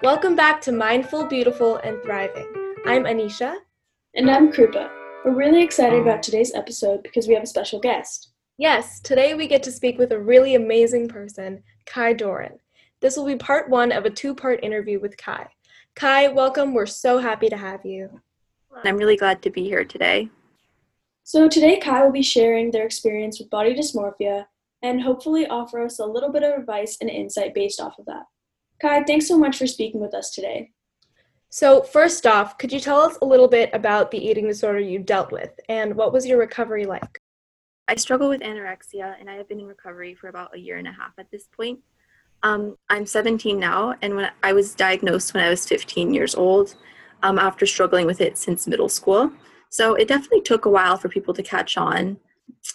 Welcome back to Mindful, Beautiful, and Thriving. I'm Anisha. And I'm Krupa. We're really excited about today's episode because we have a special guest. Yes, today we get to speak with a really amazing person, Kai Doran. This will be part one of a two part interview with Kai. Kai, welcome. We're so happy to have you. I'm really glad to be here today. So, today Kai will be sharing their experience with body dysmorphia and hopefully offer us a little bit of advice and insight based off of that. Kai, thanks so much for speaking with us today. So, first off, could you tell us a little bit about the eating disorder you dealt with and what was your recovery like? I struggle with anorexia and I have been in recovery for about a year and a half at this point. Um, I'm 17 now, and when I was diagnosed when I was 15 years old, um, after struggling with it since middle school. So it definitely took a while for people to catch on.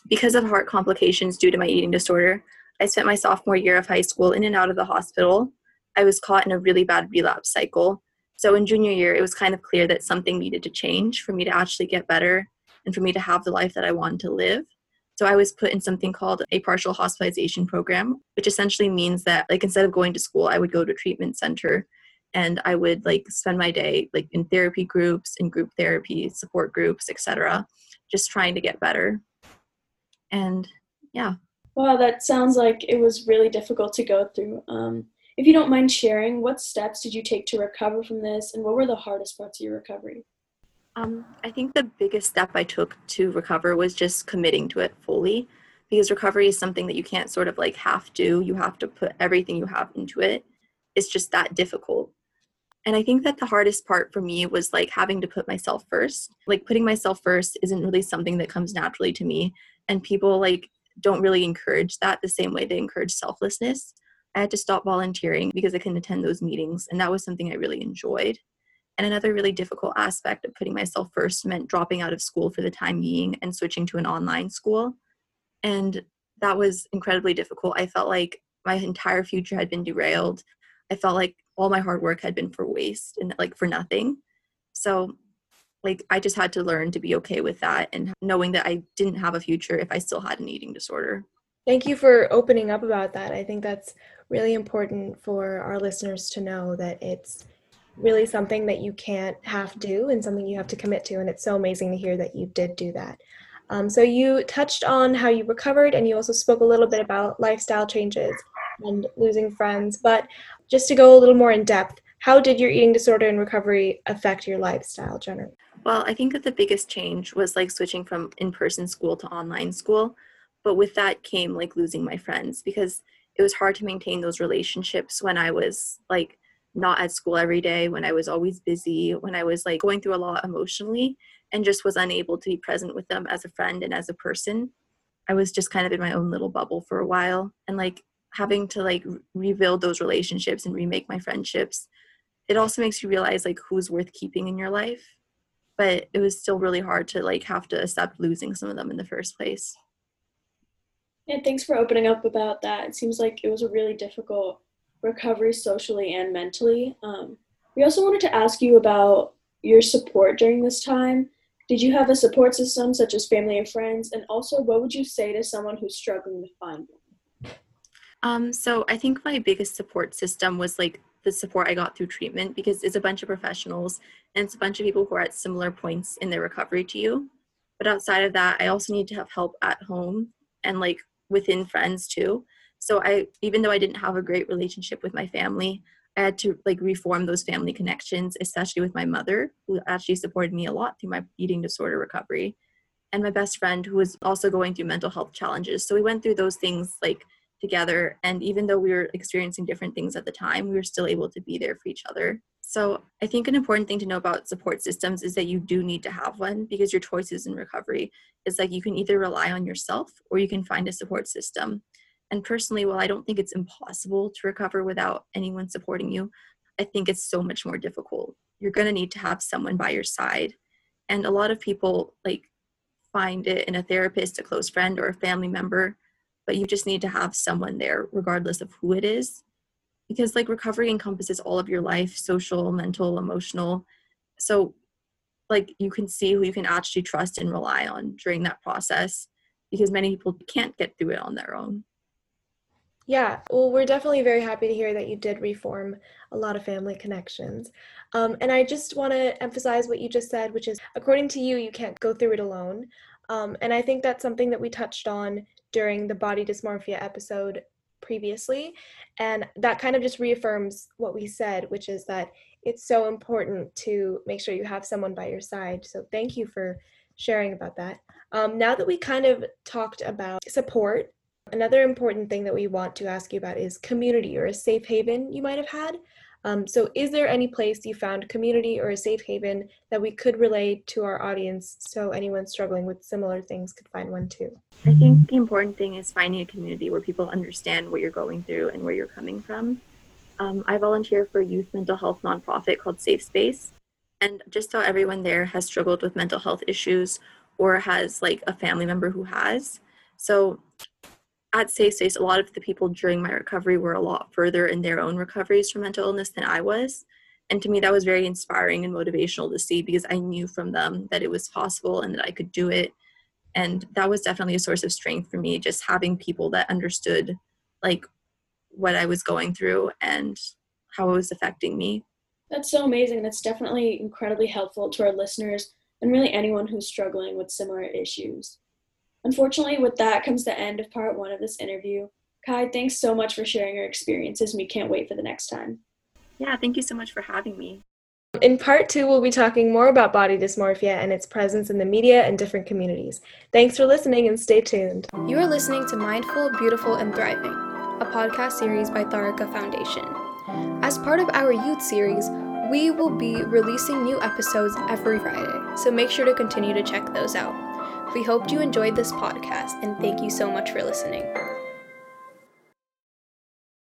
Because of heart complications due to my eating disorder, I spent my sophomore year of high school in and out of the hospital. I was caught in a really bad relapse cycle. So in junior year, it was kind of clear that something needed to change for me to actually get better and for me to have the life that I wanted to live. So I was put in something called a partial hospitalization program, which essentially means that like instead of going to school, I would go to a treatment center and I would like spend my day like in therapy groups, in group therapy, support groups, etc., just trying to get better. And yeah. Wow, that sounds like it was really difficult to go through. Um, if you don't mind sharing, what steps did you take to recover from this, and what were the hardest parts of your recovery? Um, I think the biggest step I took to recover was just committing to it fully because recovery is something that you can't sort of like half do. You have to put everything you have into it. It's just that difficult. And I think that the hardest part for me was like having to put myself first. Like putting myself first isn't really something that comes naturally to me. And people like don't really encourage that the same way they encourage selflessness. I had to stop volunteering because I couldn't attend those meetings. And that was something I really enjoyed. And another really difficult aspect of putting myself first meant dropping out of school for the time being and switching to an online school. And that was incredibly difficult. I felt like my entire future had been derailed. I felt like all my hard work had been for waste and like for nothing. So, like, I just had to learn to be okay with that and knowing that I didn't have a future if I still had an eating disorder. Thank you for opening up about that. I think that's really important for our listeners to know that it's really something that you can't half do and something you have to commit to. And it's so amazing to hear that you did do that. Um, so you touched on how you recovered and you also spoke a little bit about lifestyle changes and losing friends. But just to go a little more in depth, how did your eating disorder and recovery affect your lifestyle generally? Well, I think that the biggest change was like switching from in person school to online school. But with that came like losing my friends because it was hard to maintain those relationships when I was like not at school every day, when I was always busy, when I was like going through a lot emotionally and just was unable to be present with them as a friend and as a person. I was just kind of in my own little bubble for a while and like having to like rebuild those relationships and remake my friendships. It also makes you realize like who's worth keeping in your life. But it was still really hard to like have to accept losing some of them in the first place. Yeah, thanks for opening up about that. It seems like it was a really difficult recovery socially and mentally. Um, we also wanted to ask you about your support during this time. Did you have a support system such as family and friends? And also, what would you say to someone who's struggling to find one? Um, so I think my biggest support system was like the support I got through treatment because it's a bunch of professionals and it's a bunch of people who are at similar points in their recovery to you. But outside of that, I also need to have help at home and like within friends too. So i even though i didn't have a great relationship with my family i had to like reform those family connections especially with my mother who actually supported me a lot through my eating disorder recovery and my best friend who was also going through mental health challenges. So we went through those things like together and even though we were experiencing different things at the time we were still able to be there for each other so i think an important thing to know about support systems is that you do need to have one because your choices in recovery is like you can either rely on yourself or you can find a support system and personally, while I don't think it's impossible to recover without anyone supporting you, I think it's so much more difficult. You're going to need to have someone by your side. And a lot of people like find it in a therapist, a close friend, or a family member, but you just need to have someone there, regardless of who it is. Because like recovery encompasses all of your life social, mental, emotional. So, like, you can see who you can actually trust and rely on during that process because many people can't get through it on their own. Yeah, well, we're definitely very happy to hear that you did reform a lot of family connections. Um, and I just want to emphasize what you just said, which is according to you, you can't go through it alone. Um, and I think that's something that we touched on during the body dysmorphia episode previously. And that kind of just reaffirms what we said, which is that it's so important to make sure you have someone by your side. So thank you for sharing about that. Um, now that we kind of talked about support, another important thing that we want to ask you about is community or a safe haven you might have had. Um, so, is there any place you found community or a safe haven that we could relay to our audience so anyone struggling with similar things could find one too? I think the important thing is finding a community where people understand what you're going through and where you're coming from. Um, I volunteer for a youth mental health nonprofit called Safe Space. And just how everyone there has struggled with mental health issues or has like a family member who has. So at Safe Space, a lot of the people during my recovery were a lot further in their own recoveries from mental illness than I was. And to me, that was very inspiring and motivational to see because I knew from them that it was possible and that I could do it. And that was definitely a source of strength for me, just having people that understood like what I was going through and how it was affecting me. That's so amazing. That's definitely incredibly helpful to our listeners and really anyone who's struggling with similar issues. Unfortunately, with that comes the end of part one of this interview. Kai, thanks so much for sharing your experiences, and we can't wait for the next time. Yeah, thank you so much for having me. In part two, we'll be talking more about body dysmorphia and its presence in the media and different communities. Thanks for listening and stay tuned. You are listening to Mindful, Beautiful, and Thriving, a podcast series by Tharaka Foundation. As part of our youth series, we will be releasing new episodes every Friday, so make sure to continue to check those out. We hoped you enjoyed this podcast and thank you so much for listening.